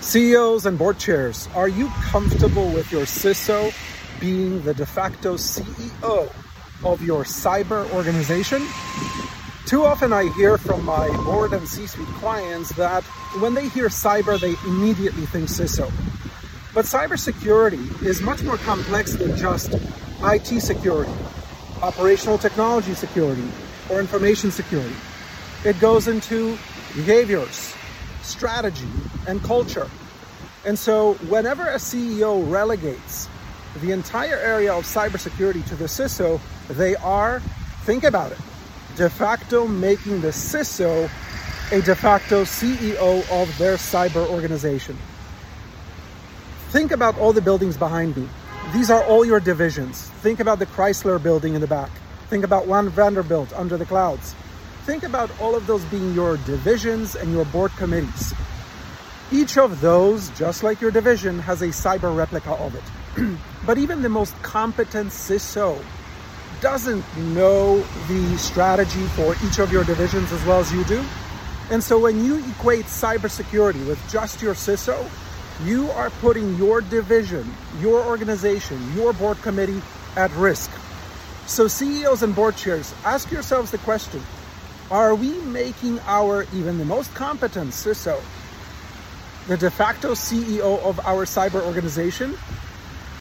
CEOs and board chairs, are you comfortable with your CISO being the de facto CEO of your cyber organization? Too often I hear from my board and C-suite clients that when they hear cyber, they immediately think CISO. But cybersecurity is much more complex than just IT security, operational technology security, or information security. It goes into behaviors, strategy, and culture. And so whenever a CEO relegates the entire area of cybersecurity to the CISO, they are, think about it, de facto making the CISO a de facto CEO of their cyber organization. Think about all the buildings behind me. These are all your divisions. Think about the Chrysler building in the back. Think about one Vanderbilt under the clouds. Think about all of those being your divisions and your board committees. Each of those, just like your division, has a cyber replica of it. but even the most competent CISO doesn't know the strategy for each of your divisions as well as you do. And so when you equate cybersecurity with just your CISO, you are putting your division, your organization, your board committee at risk. So CEOs and board chairs, ask yourselves the question, are we making our, even the most competent CISO, the de facto CEO of our cyber organization?